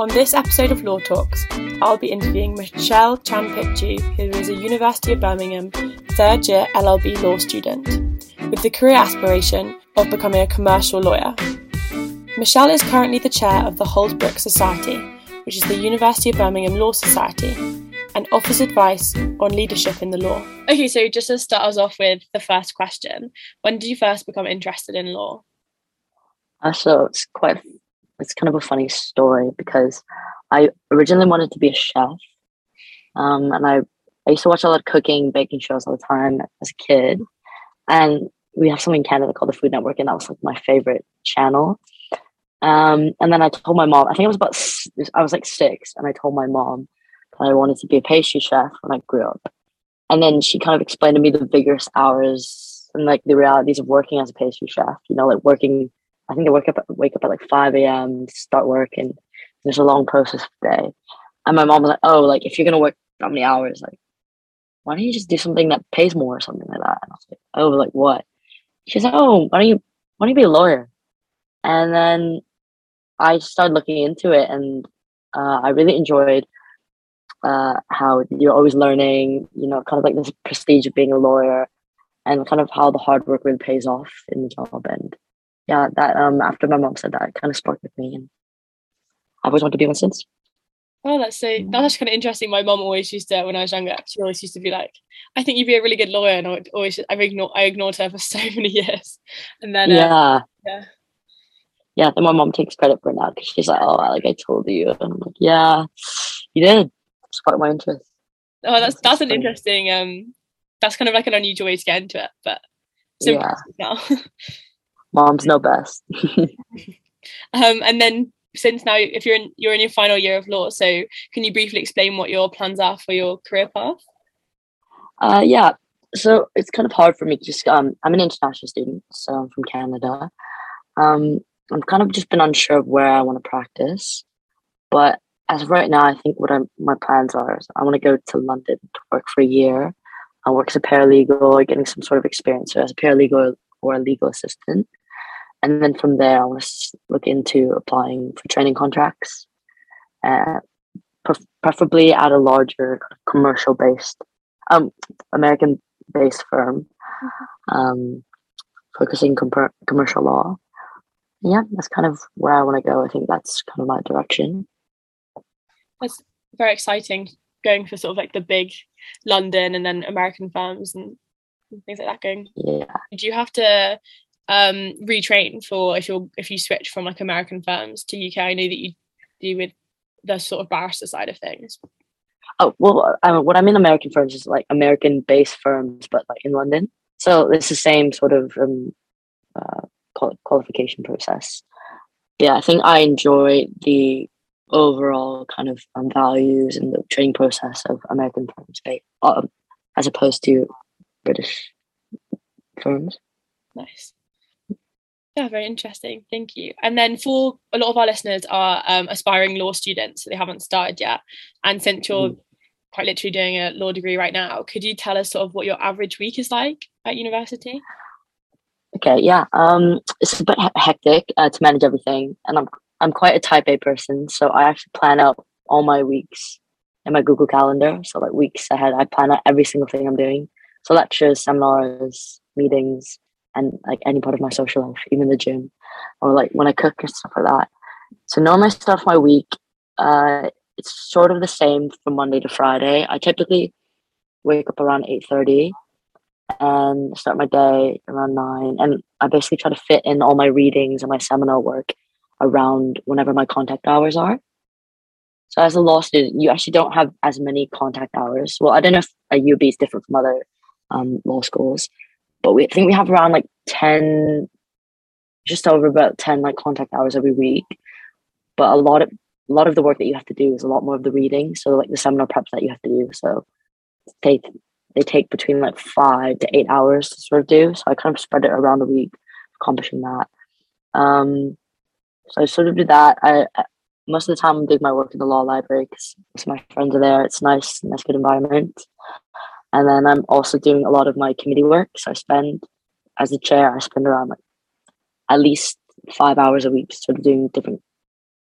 On this episode of Law Talks, I'll be interviewing Michelle Chan Pit Chu, who is a University of Birmingham third year LLB law student, with the career aspiration of becoming a commercial lawyer. Michelle is currently the chair of the Holdsworth Society, which is the University of Birmingham Law Society, and offers advice on leadership in the law. Okay, so just to start us off with the first question When did you first become interested in law? Uh, so it's quite, it's kind of a funny story because I originally wanted to be a chef. Um, and I, I used to watch a lot of cooking, baking shows all the time as a kid. And we have something in Canada called the Food Network, and that was like my favorite channel. Um, and then I told my mom, I think I was about, I was like six, and I told my mom that I wanted to be a pastry chef when I grew up. And then she kind of explained to me the vigorous hours and like the realities of working as a pastry chef. You know, like working. I think I wake up wake up at like five a.m. start work, and there's a long process day. And my mom was like, "Oh, like if you're gonna work that many hours, like why don't you just do something that pays more or something like that?" And I was like, "Oh, like what?" She's like, "Oh, why don't you why don't you be a lawyer?" And then I started looking into it, and uh, I really enjoyed uh, how you're always learning. You know, kind of like this prestige of being a lawyer, and kind of how the hard work really pays off in the job. And yeah, that um after my mom said that, it kind of sparked with me, and I've always wanted to be one since. Oh, that's so that's actually kind of interesting. My mum always used to, when I was younger, she always used to be like, "I think you'd be a really good lawyer," and I always, I've ignored, I ignored her for so many years, and then uh, yeah. yeah. Yeah, then my mom takes credit for it now because she's like, "Oh, like I told you," and I'm like, "Yeah, you did." Sparked my interest. Oh, that's That's an interesting. Um, that's kind of like an unusual way to get into it, but Yeah. now. Moms know best. um, and then since now, if you're in you're in your final year of law, so can you briefly explain what your plans are for your career path? Uh, yeah. So it's kind of hard for me. Just um, I'm an international student, so I'm from Canada. Um, I've kind of just been unsure of where I want to practice, but as of right now, I think what I'm, my plans are is I want to go to London to work for a year. I work as a paralegal or getting some sort of experience so as a paralegal or a legal assistant, and then from there, I want to look into applying for training contracts, uh, pref- preferably at a larger commercial based, um, American based firm, um, focusing compar- commercial law. Yeah, that's kind of where I want to go. I think that's kind of my direction. That's very exciting. Going for sort of like the big London and then American firms and and things like that. Going, Yeah. do you have to um retrain for if you're if you switch from like American firms to UK? I know that you do with the sort of barrister side of things. Oh well, I mean, what I mean American firms is like American based firms, but like in London. So it's the same sort of um, uh, qualification process. Yeah, I think I enjoy the overall kind of um, values and the training process of American firms, um, as opposed to British firms. Nice. Yeah, very interesting. Thank you. And then for a lot of our listeners are um, aspiring law students, so they haven't started yet. And since you're mm. quite literally doing a law degree right now, could you tell us sort of what your average week is like at university? Okay, yeah. Um, it's a bit hectic uh, to manage everything, and I'm I'm quite a type A person, so I actually plan out all my weeks in my Google Calendar. So like weeks ahead, I plan out every single thing I'm doing. So lectures, seminars, meetings, and like any part of my social life, even the gym, or like when I cook and stuff like that. So normally start my week. Uh, it's sort of the same from Monday to Friday. I typically wake up around eight thirty and start my day around nine. And I basically try to fit in all my readings and my seminar work around whenever my contact hours are. So as a law student, you actually don't have as many contact hours. Well, I don't know if a UB is different from other um, law schools, but we I think we have around like 10, just over about 10 like contact hours every week. But a lot of a lot of the work that you have to do is a lot more of the reading. So like the seminar preps that you have to do. So they they take between like five to eight hours to sort of do. So I kind of spread it around the week, accomplishing that. Um, so I sort of do that. I, most of the time I'm doing my work in the law library because my friends are there. It's nice, nice, good environment. And then I'm also doing a lot of my committee work. So I spend, as a chair, I spend around like at least five hours a week sort of doing different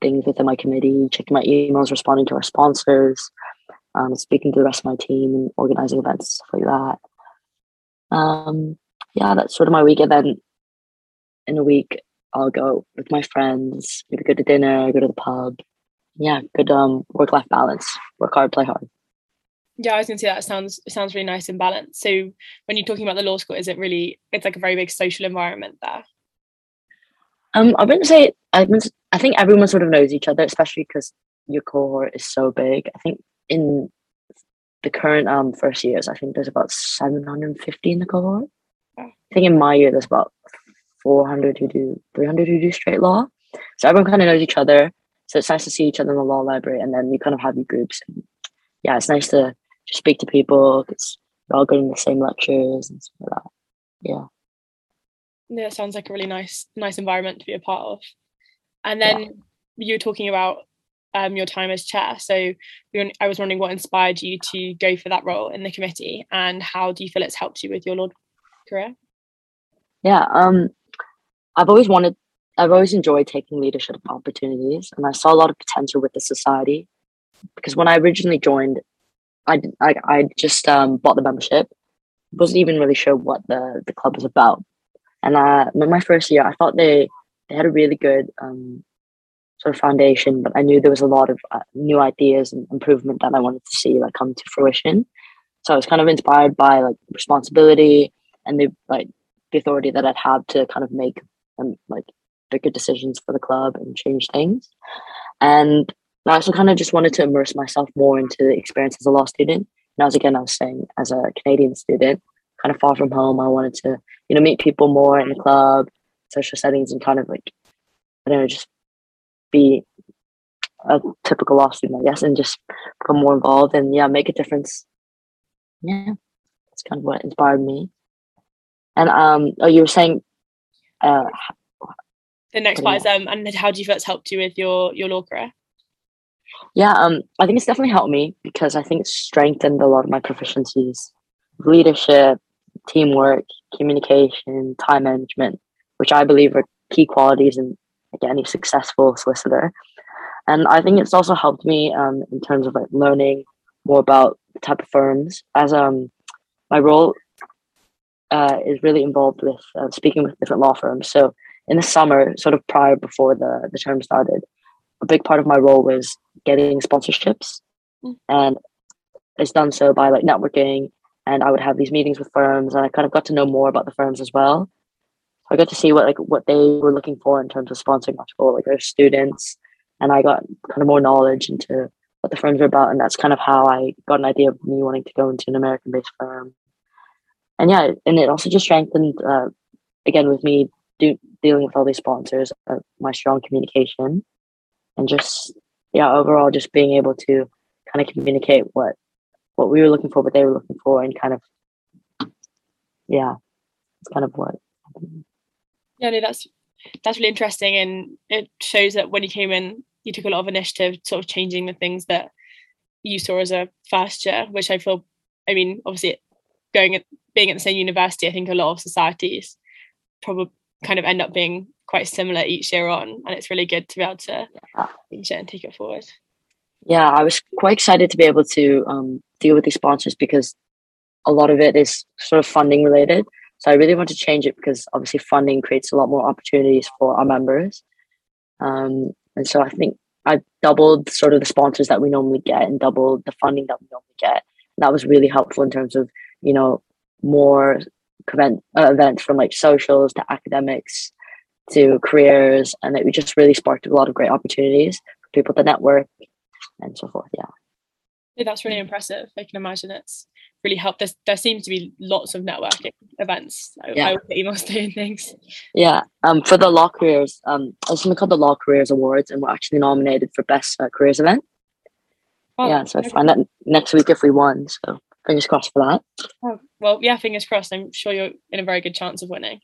things within my committee, checking my emails, responding to our sponsors, um, speaking to the rest of my team, and organizing events, stuff like that. Um, yeah, that's sort of my week. And then in a week, I'll go with my friends, maybe go to dinner, go to the pub. Yeah, good um work life balance. Work hard, play hard. Yeah, I was gonna say that sounds sounds really nice and balanced. So when you're talking about the law school, is it really it's like a very big social environment there? Um, I wouldn't say I wouldn't, I think everyone sort of knows each other, especially because your cohort is so big. I think in the current um first years, I think there's about 750 in the cohort. I think in my year there's about 400 who do 300 who do straight law. So everyone kind of knows each other. So it's nice to see each other in the law library, and then you kind of have your groups. And yeah, it's nice to just speak to people because we're all going to the same lectures and stuff like that. Yeah. Yeah, it sounds like a really nice, nice environment to be a part of. And then yeah. you were talking about um, your time as chair. So I was wondering what inspired you to go for that role in the committee, and how do you feel it's helped you with your law career? Yeah, um, I've always wanted, I've always enjoyed taking leadership opportunities, and I saw a lot of potential with the society. Because when I originally joined, I I, just um, bought the membership, wasn't even really sure what the the club was about, and uh, my first year, I thought they they had a really good um, sort of foundation, but I knew there was a lot of uh, new ideas and improvement that I wanted to see like come to fruition. So I was kind of inspired by like responsibility and the like the authority that I'd have to kind of make and like bigger decisions for the club and change things. And I also kind of just wanted to immerse myself more into the experience as a law student. And as again, I was saying, as a Canadian student, kind of far from home, I wanted to, you know, meet people more in the club, social settings, and kind of like, I don't know, just be a typical law student, I guess, and just become more involved and yeah, make a difference. Yeah, that's kind of what inspired me. And um, oh, you were saying uh, the next part is um, and how do you feel it's helped you with your your law career? Yeah, um, I think it's definitely helped me because I think it's strengthened a lot of my proficiencies, leadership, teamwork, communication, time management, which I believe are key qualities in like, any successful solicitor. And I think it's also helped me um, in terms of like learning more about the type of firms. As um, my role uh, is really involved with uh, speaking with different law firms. So in the summer, sort of prior before the, the term started, a big part of my role was getting sponsorships. Mm. And it's done so by like networking. And I would have these meetings with firms and I kind of got to know more about the firms as well. I got to see what like what they were looking for in terms of sponsoring my school, like their students. And I got kind of more knowledge into what the firms were about. And that's kind of how I got an idea of me wanting to go into an American based firm and yeah, and it also just strengthened uh, again with me do, dealing with all these sponsors, uh, my strong communication, and just yeah, overall, just being able to kind of communicate what what we were looking for, what they were looking for, and kind of yeah, it's kind of what. Yeah, no, that's that's really interesting, and it shows that when you came in, you took a lot of initiative, sort of changing the things that you saw as a first year, which I feel. I mean, obviously, going at being at the same university, I think a lot of societies probably kind of end up being quite similar each year on, and it's really good to be able to change it and take it forward. Yeah, I was quite excited to be able to um, deal with these sponsors because a lot of it is sort of funding related. So I really want to change it because obviously funding creates a lot more opportunities for our members. Um, and so I think I doubled sort of the sponsors that we normally get and doubled the funding that we normally get. And that was really helpful in terms of, you know, more event, uh, events from like socials to academics to careers. And it we just really sparked a lot of great opportunities for people to network and so forth. Yeah. yeah that's really impressive. I can imagine it's really helped. There's, there seems to be lots of networking events. I, yeah. I would doing things. Yeah. Um, for the Law Careers, um, there's something called the Law Careers Awards, and we're actually nominated for Best uh, Careers Event. Oh, yeah, so I find that next week if we won. So fingers crossed for that. Oh, well, yeah, fingers crossed. I'm sure you're in a very good chance of winning.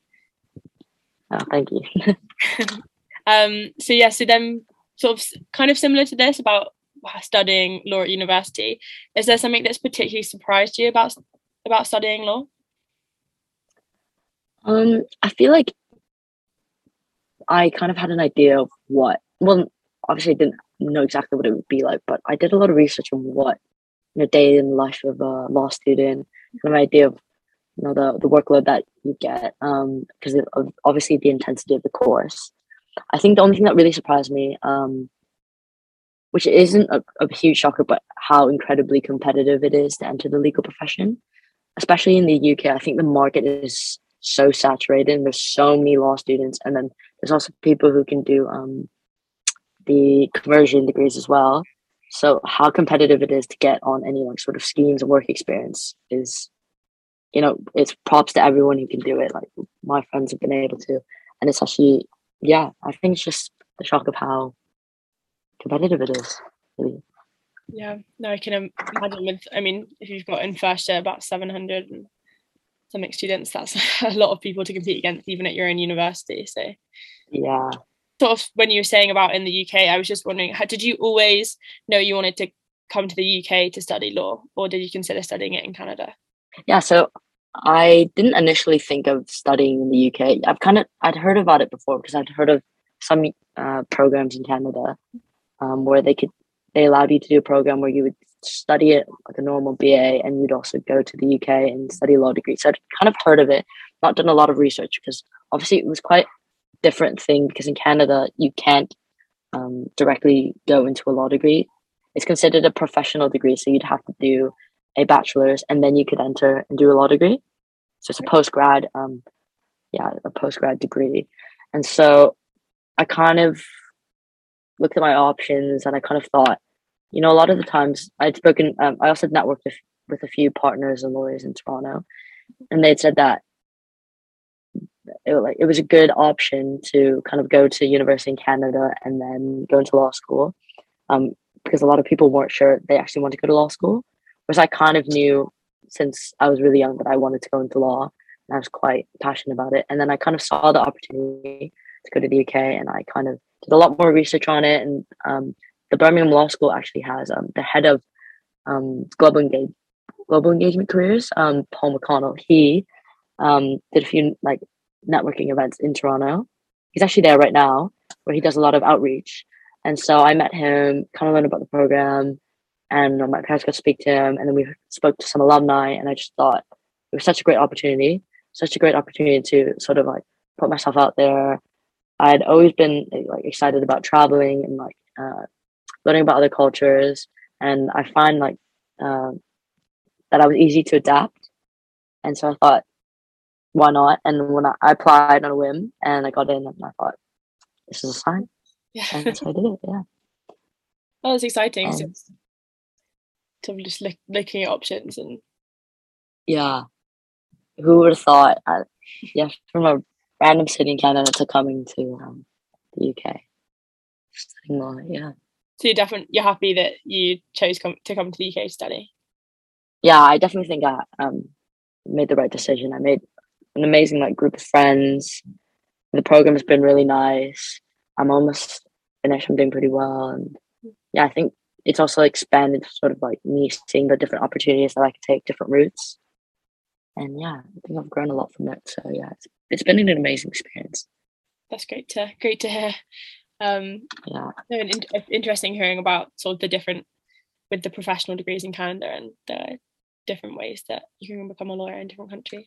Oh, thank you. um, so yeah, so then sort of kind of similar to this about studying law at university. Is there something that's particularly surprised you about about studying law? Um, I feel like I kind of had an idea of what. Well, obviously, I didn't know exactly what it would be like, but I did a lot of research on what you know, day in the life of a law student, kind of idea of you know the the workload that you get, um, because of obviously the intensity of the course. I think the only thing that really surprised me, um, which isn't a, a huge shocker, but how incredibly competitive it is to enter the legal profession, especially in the UK. I think the market is so saturated, and there's so many law students, and then there's also people who can do um, the conversion degrees as well. So how competitive it is to get on any like sort of schemes and work experience is, you know, it's props to everyone who can do it. Like my friends have been able to, and it's actually, yeah, I think it's just the shock of how competitive it is. Really. Yeah, no, I can imagine with, I mean, if you've got in first year about 700 and something students, that's a lot of people to compete against, even at your own university. So, yeah. Sort of when you were saying about in the UK, I was just wondering, how, did you always know you wanted to come to the UK to study law, or did you consider studying it in Canada? Yeah, so I didn't initially think of studying in the UK. I've kind of I'd heard about it before because I'd heard of some uh, programs in Canada um, where they could they allowed you to do a program where you would study it like a normal BA and you'd also go to the UK and study law degree. So I'd kind of heard of it, not done a lot of research because obviously it was quite different thing because in Canada you can't um, directly go into a law degree. It's considered a professional degree, so you'd have to do a bachelor's and then you could enter and do a law degree. So it's a post grad, um, yeah, a post grad degree. And so I kind of looked at my options and I kind of thought, you know, a lot of the times I'd spoken, um, I also networked with, with a few partners and lawyers in Toronto, and they'd said that it, like, it was a good option to kind of go to university in Canada and then go into law school, um, because a lot of people weren't sure they actually want to go to law school, whereas I kind of knew since I was really young that I wanted to go into law, and I was quite passionate about it, and then I kind of saw the opportunity to go to the UK, and I kind of did a lot more research on it. And um, the Birmingham Law School actually has um, the head of um, global engage global engagement careers, um, Paul McConnell. He um, did a few like networking events in Toronto. He's actually there right now, where he does a lot of outreach. And so I met him, kind of learned about the program, and my parents got to speak to him, and then we spoke to some alumni, and I just thought it was such a great opportunity, such a great opportunity to sort of like put myself out there I had always been like excited about traveling and like uh, learning about other cultures, and I find like uh, that I was easy to adapt, and so I thought, why not? And when I, I applied on a whim and I got in, and I thought, this is a sign. Yeah, and so I did it. Yeah. that was exciting. Um, to just look, looking at options and yeah, who would have thought? I, yeah, from a random city in Canada to coming to um, the UK. Studying law, yeah. So you're definitely you're happy that you chose to come to the UK to study. Yeah, I definitely think I um made the right decision. I made an amazing like group of friends. The program has been really nice. I'm almost finished. I'm doing pretty well, and yeah, I think it's also expanded sort of like me seeing the different opportunities that I can take, different routes, and yeah, I think I've grown a lot from it. So yeah, it's, it's been an amazing experience. That's great to great to hear. Um, yeah, in, interesting hearing about sort of the different with the professional degrees in Canada and the different ways that you can become a lawyer in different countries.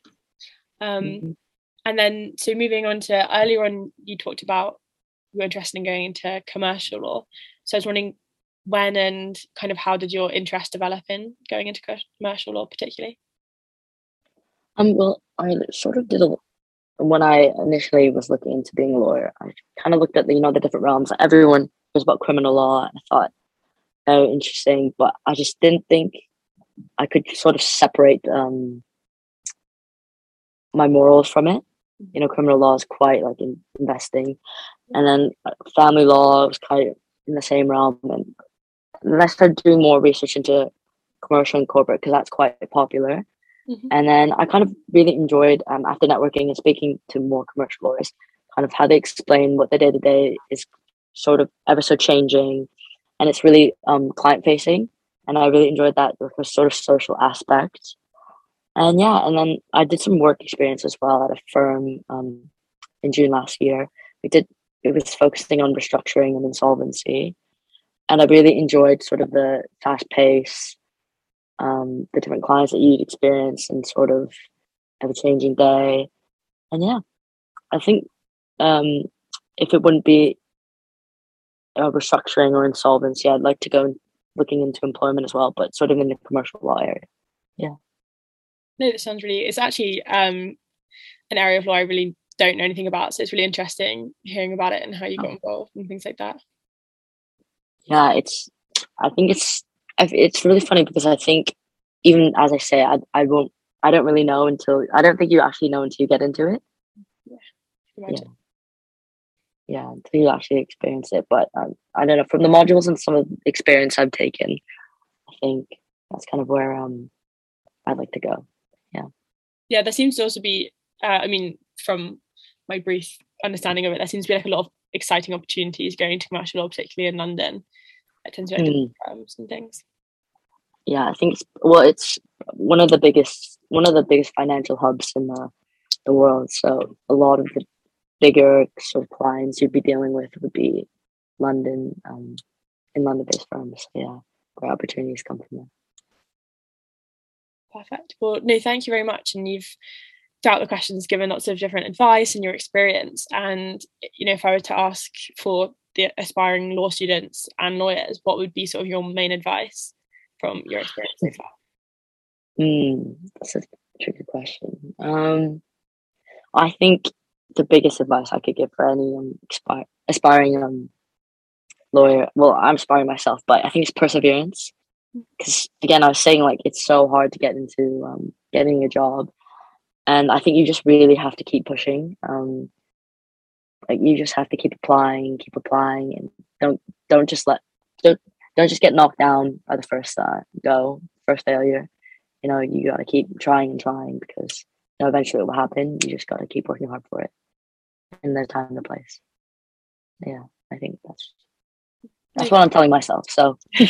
Um, mm-hmm. And then, so moving on to earlier on, you talked about you were interested in going into commercial law. So I was wondering when and kind of how did your interest develop in going into commercial law, particularly? Um, well, I sort of did a when I initially was looking into being a lawyer. I kind of looked at the you know the different realms. Everyone was about criminal law, and I thought, oh, interesting, but I just didn't think I could sort of separate um my morals from it. You know, criminal law is quite like in investing, and then uh, family law was kind of in the same realm. And then I started doing more research into commercial and corporate because that's quite popular. Mm-hmm. And then I kind of really enjoyed um, after networking and speaking to more commercial lawyers, kind of how they explain what the day to day is sort of ever so changing, and it's really um, client facing. And I really enjoyed that the sort of social aspect and yeah, and then I did some work experience as well at a firm um, in June last year. We did it was focusing on restructuring and insolvency, and I really enjoyed sort of the fast pace, um, the different clients that you'd experience, and sort of ever changing day. And yeah, I think um, if it wouldn't be a restructuring or insolvency, I'd like to go looking into employment as well, but sort of in the commercial law area. Yeah. No, that sounds really. It's actually um, an area of law I really don't know anything about, so it's really interesting hearing about it and how you got oh. involved and things like that. Yeah, it's. I think it's. It's really funny because I think, even as I say, I I won't. I don't really know until I don't think you actually know until you get into it. Yeah. Yeah. yeah, until you actually experience it. But um, I don't know from the modules and some of the experience I've taken, I think that's kind of where um I'd like to go yeah yeah there seems to also be uh, i mean from my brief understanding of it there seems to be like a lot of exciting opportunities going to commercial law particularly in london it tends to be mm. firms and things yeah i think it's well it's one of the biggest one of the biggest financial hubs in the, the world so a lot of the bigger sort of clients you'd be dealing with would be london um, in london based firms so yeah where opportunities come from there Perfect. Well, no, thank you very much. And you've throughout the questions given lots of different advice and your experience. And you know, if I were to ask for the aspiring law students and lawyers, what would be sort of your main advice from your experience so far? Mm, that's a tricky question. Um, I think the biggest advice I could give for any um, aspiring um, lawyer, well, I'm aspiring myself, but I think it's perseverance because again, I was saying like it's so hard to get into um, getting a job, and I think you just really have to keep pushing. Um, like you just have to keep applying, keep applying, and don't don't just let don't don't just get knocked down by the first uh, go, first failure. You know, you got to keep trying and trying because you know, eventually it will happen. You just got to keep working hard for it, and there's time and place. Yeah, I think that's that's what I'm telling myself. So. no,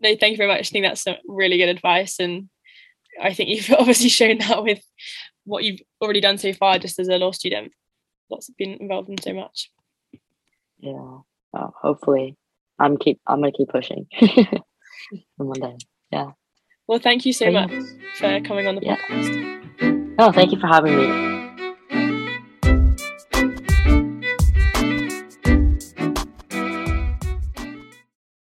thank you very much. I think that's really good advice, and I think you've obviously shown that with what you've already done so far, just as a law student. Lots of been involved in so much. Yeah. Well, hopefully, I'm keep. I'm gonna keep pushing. one day. Yeah. Well, thank you so much for coming on the yeah. podcast. Oh, thank you for having me.